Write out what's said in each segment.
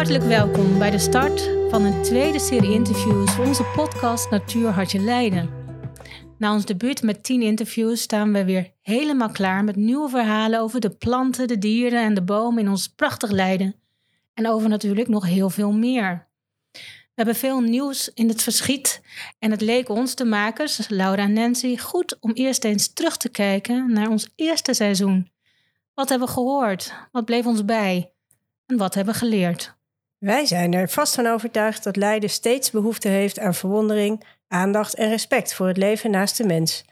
Hartelijk welkom bij de start van een tweede serie interviews voor onze podcast Natuur Hartje Leiden. Na ons debuut met 10 interviews staan we weer helemaal klaar met nieuwe verhalen over de planten, de dieren en de bomen in ons prachtig Leiden. En over natuurlijk nog heel veel meer. We hebben veel nieuws in het verschiet en het leek ons, de makers, Laura en Nancy, goed om eerst eens terug te kijken naar ons eerste seizoen. Wat hebben we gehoord? Wat bleef ons bij? En wat hebben we geleerd? Wij zijn er vast van overtuigd dat Leiden steeds behoefte heeft aan verwondering, aandacht en respect voor het leven naast de mens.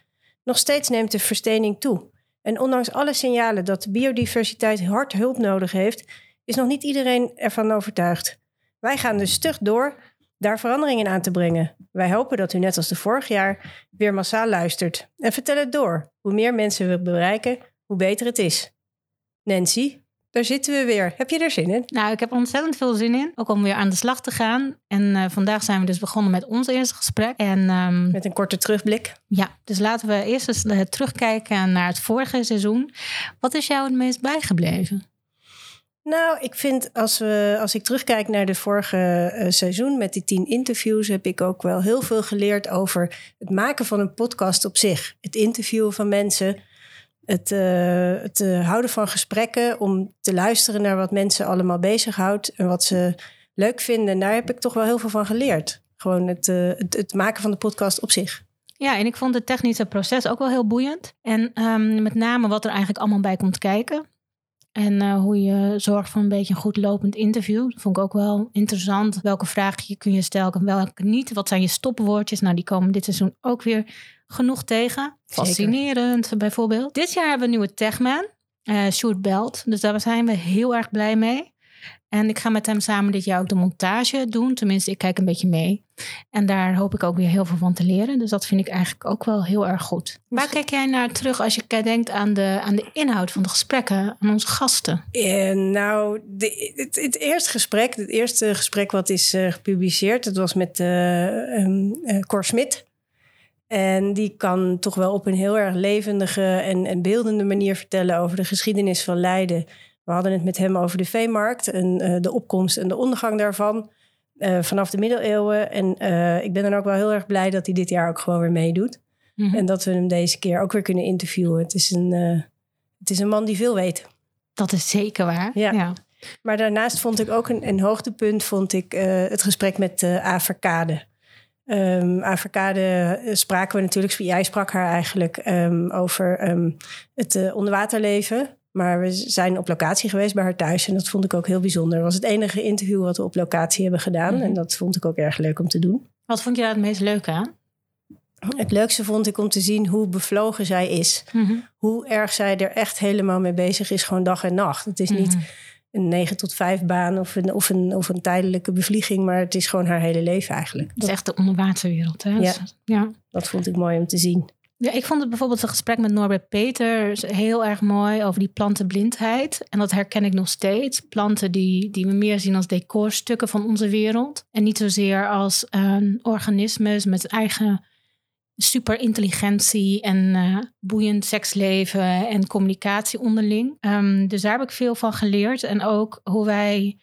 Nog steeds neemt de verstening toe. En ondanks alle signalen dat de biodiversiteit hard hulp nodig heeft, is nog niet iedereen ervan overtuigd. Wij gaan dus stug door daar veranderingen aan te brengen. Wij hopen dat u net als de vorig jaar weer massaal luistert. En vertel het door. Hoe meer mensen we bereiken, hoe beter het is. Nancy, daar zitten we weer. Heb je er zin in? Nou, ik heb ontzettend veel zin in. Ook om weer aan de slag te gaan. En uh, vandaag zijn we dus begonnen met ons eerste gesprek. En, um, met een korte terugblik. Ja, dus laten we eerst eens uh, terugkijken naar het vorige seizoen. Wat is jou het meest bijgebleven? Nou, ik vind als, we, als ik terugkijk naar de vorige uh, seizoen met die tien interviews, heb ik ook wel heel veel geleerd over het maken van een podcast op zich. Het interviewen van mensen, het, uh, het uh, houden van gesprekken, om te luisteren naar wat mensen allemaal bezighoudt en wat ze leuk vinden. En daar heb ik toch wel heel veel van geleerd. Gewoon het, het, het maken van de podcast op zich. Ja, en ik vond het technische proces ook wel heel boeiend. En um, met name wat er eigenlijk allemaal bij komt kijken. En hoe je zorgt voor een beetje een goed lopend interview. Dat vond ik ook wel interessant. Welke vragen kun je stellen en welke niet? Wat zijn je stopwoordjes? Nou, die komen dit seizoen ook weer genoeg tegen. Fascinerend Zeker. bijvoorbeeld. Dit jaar hebben we een nieuwe techman, uh, Sjoerd Belt. Dus daar zijn we heel erg blij mee. En ik ga met hem samen dit jaar ook de montage doen. Tenminste, ik kijk een beetje mee. En daar hoop ik ook weer heel veel van te leren. Dus dat vind ik eigenlijk ook wel heel erg goed. Waar kijk jij naar terug als je denkt aan de, aan de inhoud van de gesprekken, aan onze gasten? Uh, nou, de, het, het, eerste gesprek, het eerste gesprek wat is uh, gepubliceerd, dat was met uh, um, Cor Smit. En die kan toch wel op een heel erg levendige en, en beeldende manier vertellen over de geschiedenis van Leiden. We hadden het met hem over de veemarkt en uh, de opkomst en de ondergang daarvan uh, vanaf de middeleeuwen. En uh, ik ben dan ook wel heel erg blij dat hij dit jaar ook gewoon weer meedoet. Mm -hmm. En dat we hem deze keer ook weer kunnen interviewen. Het is een, het is een man die veel weet. Dat is zeker waar. Ja. ja. Maar daarnaast vond ik ook een, een hoogtepunt vond ik, het gesprek met uh, Averkade. Um, spraken we natuurlijk, jij sprak haar eigenlijk um, over um, het onderwaterleven. Maar we zijn op locatie geweest bij haar thuis en dat vond ik ook heel bijzonder. Het was het enige interview wat we op locatie hebben gedaan mm -hmm. en dat vond ik ook erg leuk om te doen. Wat vond je daar het meest leuke aan? Het leukste vond ik om te zien hoe bevlogen zij is. Mm -hmm. Hoe erg zij er echt helemaal mee bezig is, gewoon dag en nacht. Het is mm -hmm. niet een 9 tot 5 baan of een, of, een, of een tijdelijke bevlieging, maar het is gewoon haar hele leven eigenlijk. Het is echt de onderwaterwereld. Hè? Ja, ja, dat vond ik mooi om te zien. Ja, ik vond het bijvoorbeeld een gesprek met Norbert Peters heel erg mooi over die plantenblindheid. En dat herken ik nog steeds. Planten die, die we meer zien als decorstukken van onze wereld. En niet zozeer als uh, organismes met eigen superintelligentie en uh, boeiend seksleven en communicatie onderling. Um, dus daar heb ik veel van geleerd. En ook hoe wij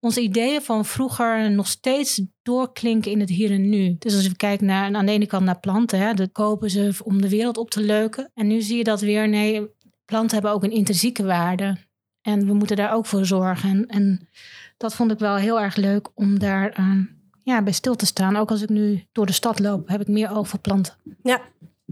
onze ideeën van vroeger nog steeds doorklinken in het hier en nu. Dus als je kijkt naar, aan de ene kant naar planten, hè, dat kopen ze om de wereld op te leuken. En nu zie je dat weer, nee, planten hebben ook een intrinsieke waarde. En we moeten daar ook voor zorgen. En, en dat vond ik wel heel erg leuk om daar uh, ja, bij stil te staan. Ook als ik nu door de stad loop, heb ik meer oog voor planten. Ja,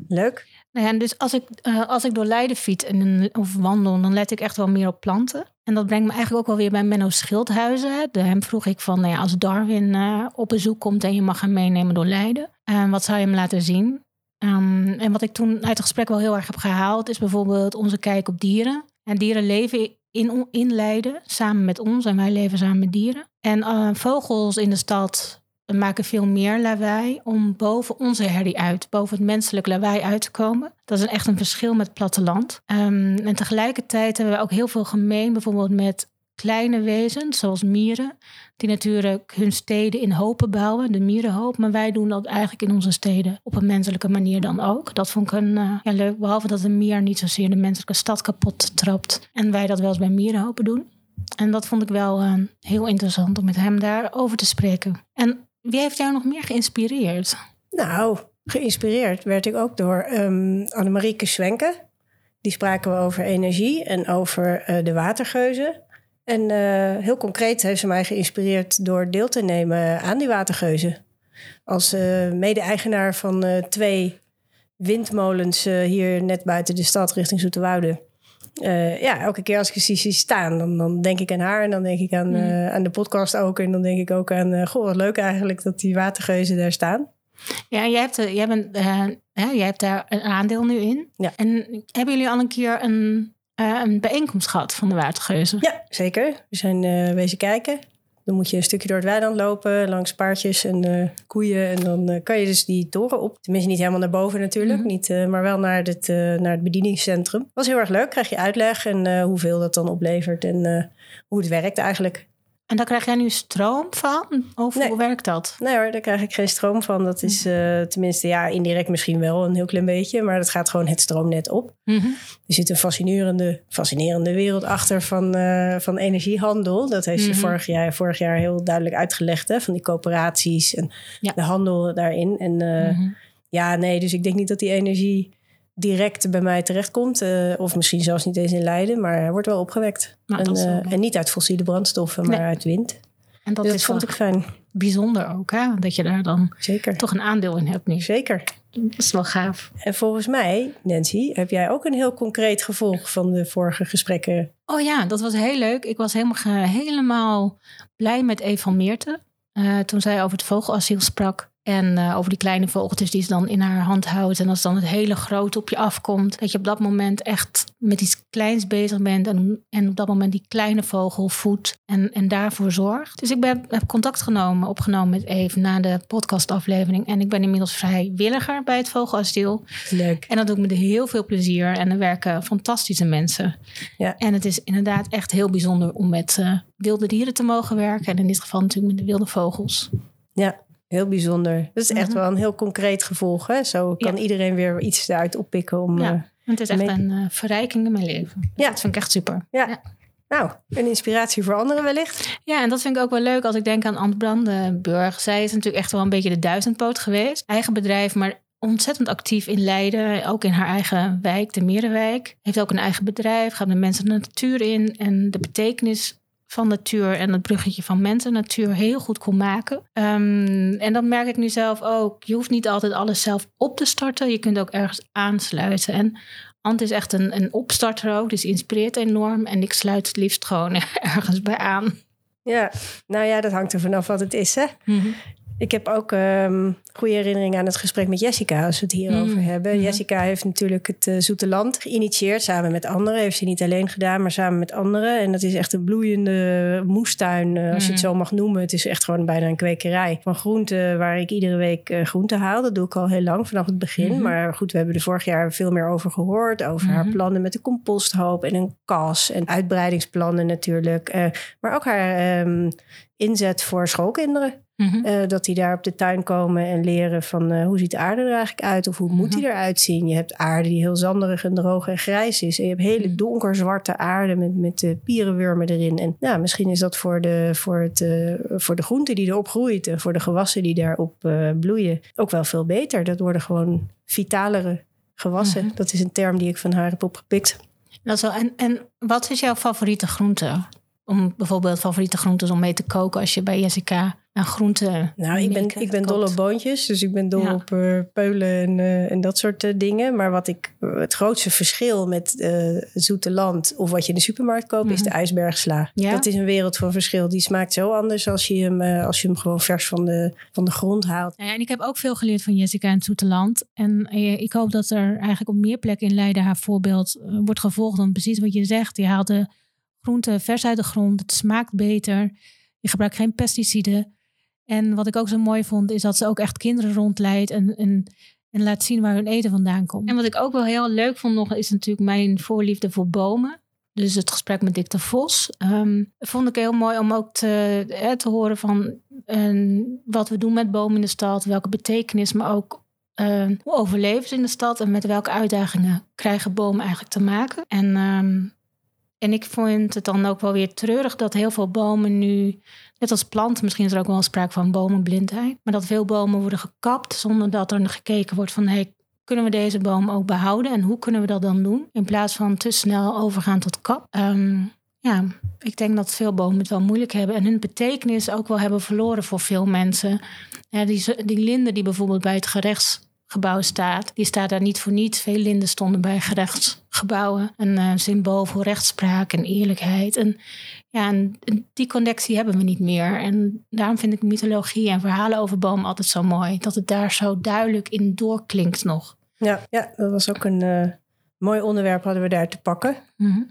leuk. Nou ja, dus als ik, uh, als ik door Leiden fiets en, of wandel, dan let ik echt wel meer op planten. En dat brengt me eigenlijk ook wel weer bij Menno Schildhuizen. De, hem vroeg ik van, nou ja, als Darwin uh, op bezoek komt en je mag hem meenemen door Leiden, uh, wat zou je hem laten zien? Um, en wat ik toen uit het gesprek wel heel erg heb gehaald, is bijvoorbeeld onze kijk op dieren. En dieren leven in, in Leiden samen met ons en wij leven samen met dieren. En vogels in de stad we maken veel meer lawaai om boven onze herrie uit, boven het menselijk lawaai uit te komen. Dat is echt een verschil met platteland. Um, en tegelijkertijd hebben we ook heel veel gemeen, bijvoorbeeld met kleine wezens, zoals mieren, die natuurlijk hun steden in hopen bouwen, de mierenhoop. Maar wij doen dat eigenlijk in onze steden op een menselijke manier dan ook. Dat vond ik een, uh, ja, leuk, behalve dat een mier niet zozeer de menselijke stad kapot trapt. En wij dat wel eens bij mierenhopen doen. En dat vond ik wel uh, heel interessant om met hem daarover te spreken. En wie heeft jou nog meer geïnspireerd? Nou, geïnspireerd werd ik ook door um, Annemarieke Schwenke. Die spraken we over energie en over uh, de watergeuzen. En uh, heel concreet heeft ze mij geïnspireerd door deel te nemen aan die watergeuzen. Als uh, mede-eigenaar van twee windmolens hier net buiten de stad richting Zoeterwoude. Ja, elke keer als ik ze zie staan, dan, dan denk ik aan haar en dan denk ik aan, mm. aan de podcast ook. En dan denk ik ook aan, goh, wat leuk eigenlijk dat die watergeuzen daar staan. Ja, jij hebt, jij, bent, jij hebt daar een aandeel nu in. Ja. En hebben jullie al een keer een, een bijeenkomst gehad van de watergeuzen? Ja, zeker. We zijn wezen kijken. Dan moet je een stukje door het weiland lopen, langs paardjes en koeien. En dan kan je dus die toren op. Tenminste, niet helemaal naar boven natuurlijk, mm -hmm. niet, maar wel naar het, naar het bedieningscentrum. Was heel erg leuk. Krijg je uitleg en hoeveel dat dan oplevert en hoe het werkt eigenlijk. En daar krijg jij nu stroom van? Of nee. hoe werkt dat? Nee hoor, daar krijg ik geen stroom van. Dat is uh, tenminste, ja, indirect misschien wel een heel klein beetje. Maar dat gaat gewoon het stroomnet op. Mm -hmm. Er zit een fascinerende, fascinerende wereld achter van, uh, van energiehandel. Dat heeft mm -hmm. ze vorig jaar, vorig jaar heel duidelijk uitgelegd. Hè, van die coöperaties en ja. de handel daarin. En uh, mm -hmm. ja, nee, dus ik denk niet dat die energie direct bij mij terechtkomt. Uh, of misschien zelfs niet eens in Leiden, maar hij wordt wel opgewekt. Nou, en, wel... uh, en, niet uit fossiele brandstoffen, maar nee. uit wind. En dat, dus is vond ik fijn. Bijzonder ook, hè? Dat je daar dan Zeker. toch een aandeel in hebt nu. Zeker. Dat is wel gaaf. En volgens mij, Nancy, heb jij ook een heel concreet gevolg van de vorige gesprekken. Oh ja, dat was heel leuk. Ik was helemaal, helemaal blij met Eve van Meerten. Uh, toen zij over het vogelasiel sprak. En uh, over die kleine vogeltjes die ze dan in haar hand houdt. En als dan het hele grote op je afkomt. Dat je op dat moment echt met iets kleins bezig bent. En, en op dat moment die kleine vogel voedt. En, en daarvoor zorgt. Dus ik ben, heb contact genomen, opgenomen met Eve na de podcastaflevering. En ik ben inmiddels vrijwilliger bij het vogelasiel. Leuk. En dat doe ik met heel veel plezier. En er werken fantastische mensen. Ja. En het is inderdaad echt heel bijzonder om met uh, wilde dieren te mogen werken. En in dit geval natuurlijk met de wilde vogels. Ja, Heel bijzonder. Dat is echt Mhm. wel een heel concreet gevolg. Hè? Zo kan Ja. iedereen weer iets eruit oppikken om. Ja. eh, Het is echt mee- een uh, verrijking in mijn leven. Dus Ja. Dat vind ik echt super. Ja. Ja. nou, een inspiratie voor anderen wellicht. Ja, en dat vind ik ook wel leuk als ik denk aan Ant Brandenburg. Zij is natuurlijk echt wel een beetje de duizendpoot geweest. Eigen bedrijf, maar ontzettend actief in Leiden. Ook in haar eigen wijk, de Merenwijk. Heeft ook een eigen bedrijf, gaat met mensen de natuur in. En de betekenis van natuur en het bruggetje van mensen natuur heel goed kon maken. Um, en dat merk ik nu zelf ook. Je hoeft niet altijd alles zelf op te starten. Je kunt ook ergens aansluiten. En Ant is echt een, een opstarter ook, dus inspireert enorm. En ik sluit het liefst gewoon ergens bij aan. Ja, nou ja, dat hangt er vanaf wat het is. Hè? Mm-hmm. Ik heb ook um, goede herinneringen aan het gesprek met Jessica, als we het hierover Mm, hebben. ja. Jessica heeft natuurlijk het uh, Zoete Land geïnitieerd, samen met anderen. Heeft ze niet alleen gedaan, maar samen met anderen. En dat is echt een bloeiende moestuin, uh, als je het Mm. zo mag noemen. Het is echt gewoon bijna een kwekerij van groenten, waar ik iedere week uh, groenten haal. Dat doe ik al heel lang, vanaf het begin. Mhm. Maar goed, we hebben er vorig jaar veel meer over gehoord. Over haar plannen met de composthoop en een kas. En uitbreidingsplannen natuurlijk. Maar ook haar um, inzet voor schoolkinderen. Mm-hmm. Uh, dat die daar op de tuin komen en leren van uh, hoe ziet de aarde er eigenlijk uit of hoe moet die eruit zien. Je hebt aarde die heel zanderig en droog en grijs is. En je hebt hele Mm-hmm. donkerzwarte aarde met, met de pierenwurmen erin. En ja, misschien is dat voor de, voor, het, uh, voor de groente die erop groeit en voor de gewassen die daarop uh, bloeien ook wel veel beter. Dat worden gewoon vitalere gewassen. Mhm. Dat is een term die ik van haar heb opgepikt. Dat is wel. En, en wat is jouw favoriete groente? Om bijvoorbeeld favoriete groentes om mee te koken als je bij Jessica een groente. Nou, ik ben, ik ben dol op boontjes. Dus ik ben dol Ja. op uh, peulen en, uh, en dat soort uh, dingen. Maar wat ik, het grootste verschil met zoete land of wat je in de supermarkt koopt, Mhm. is de ijsbergsla. Ja? Dat is een wereld van verschil. Die smaakt zo anders als je hem, eh, als je hem gewoon vers van de, van de grond haalt. Ja, en ik heb ook veel geleerd van Jessica in het zoete land. En eh, ik hoop dat er eigenlijk op meer plekken in Leiden haar voorbeeld eh, wordt gevolgd dan precies wat je zegt. Je haalt de groente vers uit de grond. Het smaakt beter. Je gebruikt geen pesticiden. En wat ik ook zo mooi vond, is dat ze ook echt kinderen rondleidt en, en, en laat zien waar hun eten vandaan komt. En wat ik ook wel heel leuk vond nog, is natuurlijk mijn voorliefde voor bomen. Dus het gesprek met Dick de Vos. Um, vond ik heel mooi om ook te, te horen van uh, wat we doen met bomen in de stad. Welke betekenis, maar ook uh, hoe overleven ze in de stad. En met welke uitdagingen krijgen bomen eigenlijk te maken. En En ik vind het dan ook wel weer treurig dat heel veel bomen nu, net als planten, misschien is er ook wel sprake van bomenblindheid, maar dat veel bomen worden gekapt zonder dat er gekeken wordt van hey, kunnen we deze boom ook behouden en hoe kunnen we dat dan doen? In plaats van te snel overgaan tot kap. Ehm, ja, ik denk dat veel bomen het wel moeilijk hebben en hun betekenis ook wel hebben verloren voor veel mensen. Die, die die bijvoorbeeld bij het gerechtsgebouw staat, die staat daar niet voor niets. Veel linden stonden bij gerechtsgebouwen. Een uh, symbool voor rechtspraak en eerlijkheid. En ja, en die connectie hebben we niet meer. En daarom vind ik mythologie en verhalen over bomen altijd zo mooi. Dat het daar zo duidelijk in doorklinkt nog. Ja, ja dat was ook een uh, mooi onderwerp hadden we daar te pakken. Mhm.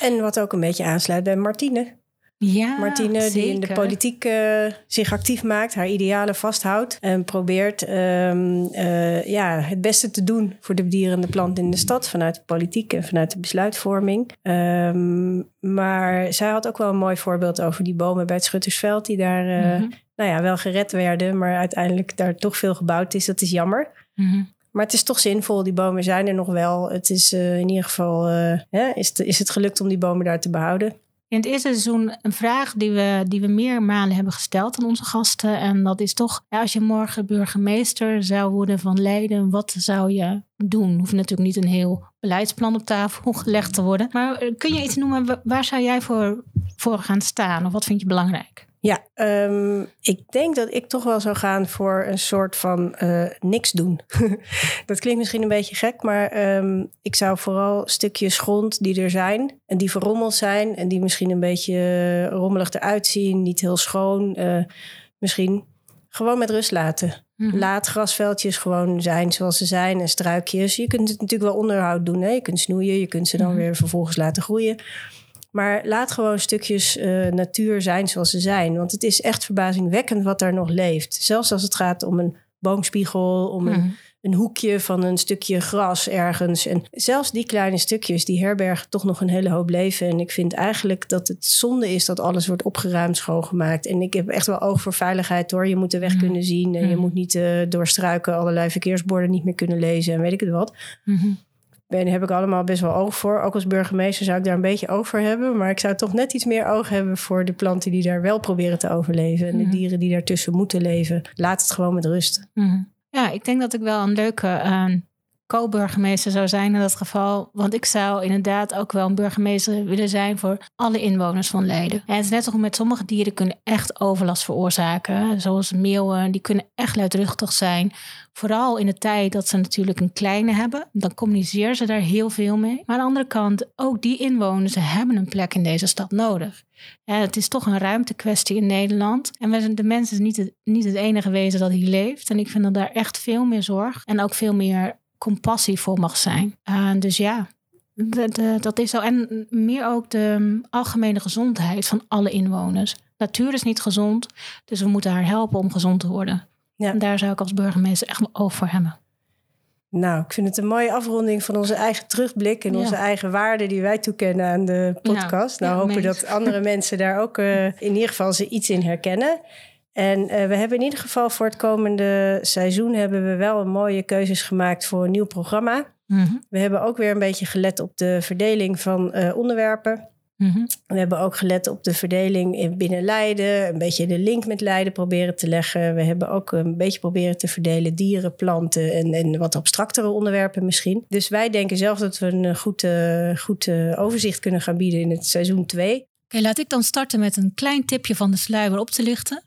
En wat ook een beetje aansluit bij Martine. Ja, Martine, zeker. die in de politiek uh, zich actief maakt, haar idealen vasthoudt en probeert um, uh, ja, het beste te doen voor de dieren en de planten in de stad vanuit de politiek en vanuit de besluitvorming. Um, maar zij had ook wel een mooi voorbeeld over die bomen bij het Schuttersveld, die daar uh, mm -hmm. nou ja, wel gered werden, maar uiteindelijk daar toch veel gebouwd is. Dat is jammer. Mm -hmm. Maar het is toch zinvol. Die bomen zijn er nog wel. Het is in ieder geval hè, is, het, is het gelukt om die bomen daar te behouden. In het eerste seizoen een vraag die we, die we meermalen hebben gesteld aan onze gasten. En dat is toch, als je morgen burgemeester zou worden van Leiden, wat zou je doen? Hoeft natuurlijk niet een heel beleidsplan op tafel gelegd te worden. Maar kun je iets noemen, waar zou jij voor, voor gaan staan? Of wat vind je belangrijk? Ja, um, ik denk dat ik toch wel zou gaan voor een soort van uh, niks doen. dat klinkt misschien een beetje gek, maar um, ik zou vooral stukjes grond die er zijn en die verrommeld zijn en die misschien een beetje rommelig eruit zien, niet heel schoon, uh, misschien gewoon met rust laten. Mhm. Laat grasveldjes gewoon zijn zoals ze zijn en struikjes. Je kunt het natuurlijk wel onderhoud doen. Hè? Je kunt snoeien, je kunt ze dan Mhm. weer vervolgens laten groeien. Maar laat gewoon stukjes uh, natuur zijn zoals ze zijn. Want het is echt verbazingwekkend wat daar nog leeft. Zelfs als het gaat om een boomspiegel, om een, Mhm. een hoekje van een stukje gras ergens. En zelfs die kleine stukjes, die herbergen toch nog een hele hoop leven. En ik vind eigenlijk dat het zonde is dat alles wordt opgeruimd, schoongemaakt. En ik heb echt wel oog voor veiligheid hoor. Je moet de weg Mhm. kunnen zien. En je Mhm. moet niet uh, door struiken allerlei verkeersborden niet meer kunnen lezen. En weet ik het wat. En daar heb ik allemaal best wel oog voor. Ook als burgemeester zou ik daar een beetje oog voor hebben. Maar ik zou toch net iets meer oog hebben voor de planten die daar wel proberen te overleven. En Mhm. de dieren die daartussen moeten leven. Laat het gewoon met rust. Mhm. Ja, ik denk dat ik wel een leuke uh, co-burgemeester zou zijn in dat geval. Want ik zou inderdaad ook wel een burgemeester willen zijn voor alle inwoners van Leiden. En het is net zo met sommige dieren kunnen echt overlast veroorzaken. Zoals meeuwen, die kunnen echt luidruchtig zijn. Vooral in de tijd dat ze natuurlijk een kleine hebben. Dan communiceren ze daar heel veel mee. Maar aan de andere kant, ook die inwoners hebben een plek in deze stad nodig. Ja, het is toch een ruimtekwestie in Nederland. En we zijn de mensen is niet het, niet het enige wezen dat hier leeft. En ik vind dat daar echt veel meer zorg en ook veel meer compassie voor mag zijn. Uh, dus ja, de, de, dat is zo. En meer ook de um, algemene gezondheid van alle inwoners. Natuur is niet gezond, dus we moeten haar helpen om gezond te worden. Ja. En daar zou ik als burgemeester echt oog voor hebben. Nou, ik vind het een mooie afronding van onze eigen terugblik en ja. onze eigen waarden die wij toekennen aan de podcast. Nou, hopen dat andere mensen daar ook uh, in ieder geval ze iets in herkennen. En uh, we hebben in ieder geval voor het komende seizoen hebben we wel een mooie keuzes gemaakt voor een nieuw programma. Mm -hmm. We hebben ook weer een beetje gelet op de verdeling van uh, onderwerpen. Mm -hmm. We hebben ook gelet op de verdeling binnen Leiden, een beetje de link met Leiden proberen te leggen. We hebben ook een beetje proberen te verdelen dieren, planten en, en wat abstractere onderwerpen misschien. Dus wij denken zelf dat we een goed, uh, goed uh, overzicht kunnen gaan bieden in het seizoen 2. Oké, okay, laat ik dan starten met een klein tipje van de sluier op te lichten.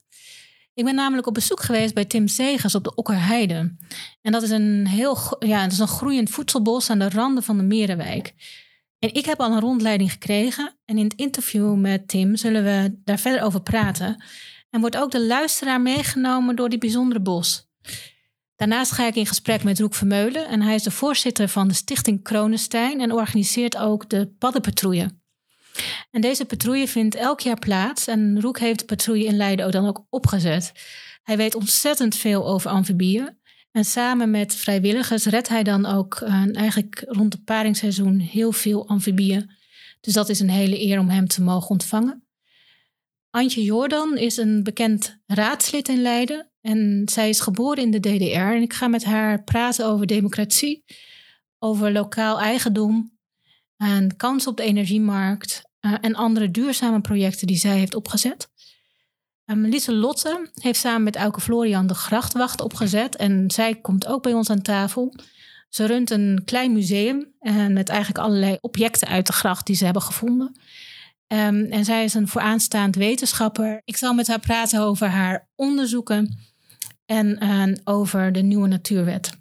Ik ben namelijk op bezoek geweest bij Tim Segers op de Okkerheide. En dat is een heel ja, dat is een groeiend voedselbos aan de randen van de Merenwijk. En ik heb al een rondleiding gekregen. En in het interview met Tim zullen we daar verder over praten. En wordt ook de luisteraar meegenomen door die bijzondere bos. Daarnaast ga ik in gesprek met Roek Vermeulen. En hij is de voorzitter van de Stichting Kronenstein. En organiseert ook de paddenpatrouille. En deze patrouille vindt elk jaar plaats. En Roek heeft de patrouille in Leiden ook dan ook opgezet. Hij weet ontzettend veel over amfibieën. En samen met vrijwilligers redt hij dan ook uh, eigenlijk rond het paringsseizoen heel veel amfibieën. Dus dat is een hele eer om hem te mogen ontvangen. Antje Jordan is een bekend raadslid in Leiden. En zij is geboren in de DDR. En ik ga met haar praten over democratie, over lokaal eigendom, een kans op de energiemarkt uh, en andere duurzame projecten die zij heeft opgezet. Um, Lise Lotte heeft samen met Auke Florian de Grachtwacht opgezet en zij komt ook bij ons aan tafel. Ze runt een klein museum en met eigenlijk allerlei objecten uit de gracht die ze hebben gevonden. Um, en zij is een vooraanstaand wetenschapper. Ik zal met haar praten over haar onderzoeken en uh, over de nieuwe natuurwet.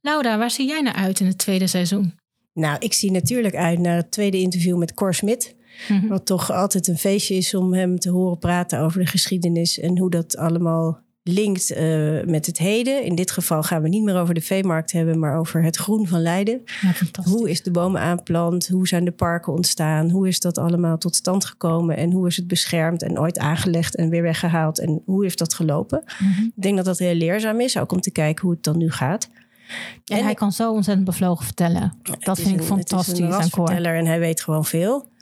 Laura, waar zie jij naar uit in het tweede seizoen? Nou, ik zie natuurlijk uit naar het tweede interview met Cor Smit. Mm-hmm. Wat toch altijd een feestje is om hem te horen praten over de geschiedenis en hoe dat allemaal linkt uh, met het heden. In dit geval gaan we niet meer over de veemarkt hebben, maar over het groen van Leiden. Ja, hoe is de bomen aanplant? Hoe zijn de parken ontstaan? Hoe is dat allemaal tot stand gekomen? En hoe is het beschermd en ooit aangelegd en weer weggehaald? En hoe heeft dat gelopen? Mm-hmm. Ik denk dat dat heel leerzaam is, ook om te kijken hoe het dan nu gaat. En, hij kan zo ontzettend bevlogen vertellen. Dat vind ik fantastisch aan Cor. En hij weet gewoon veel.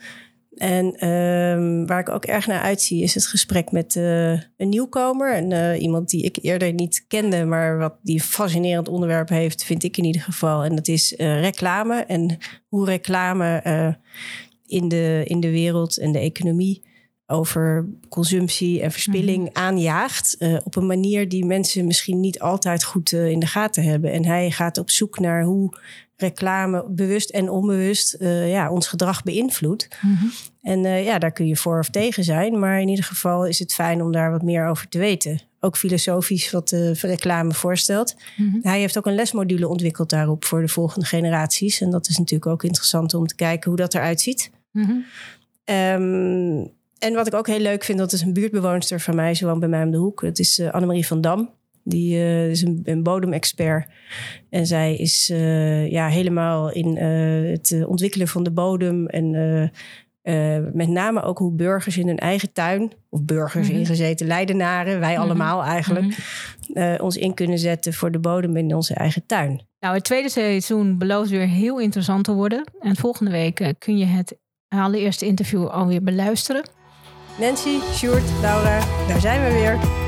En um, waar ik ook erg naar uitzie is het gesprek met uh, een nieuwkomer. En, uh, iemand die ik eerder niet kende, maar wat die een fascinerend onderwerp heeft, vind ik in ieder geval. En dat is uh, reclame en hoe reclame in, de, in de wereld en de economie over consumptie en verspilling mhm. aanjaagt. op een manier die mensen misschien niet altijd goed in de gaten hebben. En hij gaat op zoek naar hoe reclame bewust en onbewust uh, ja, ons gedrag beïnvloedt. Mhm. En ja, daar kun je voor of tegen zijn. Maar in ieder geval is het fijn om daar wat meer over te weten. Ook filosofisch wat de reclame voorstelt. Mhm. Hij heeft ook een lesmodule ontwikkeld daarop voor de volgende generaties. En dat is natuurlijk ook interessant om te kijken hoe dat eruit ziet. Mm um, en wat ik ook heel leuk vind, dat is een buurtbewoonster van mij. Ze woont bij mij om de hoek. Dat is uh, Annemarie van Dam. Die uh, is een, een, bodemexpert. En zij is uh, ja, helemaal in het ontwikkelen van de bodem. En met name ook hoe burgers in hun eigen tuin, of burgers mm -hmm. ingezeten Leidenaren, wij mm -hmm. allemaal eigenlijk, mm -hmm. ons in kunnen zetten voor de bodem in onze eigen tuin. Nou, het tweede seizoen belooft weer heel interessant te worden. En volgende week kun je het allereerste interview alweer beluisteren. Nancy, Sjoerd, Laura, daar zijn we weer.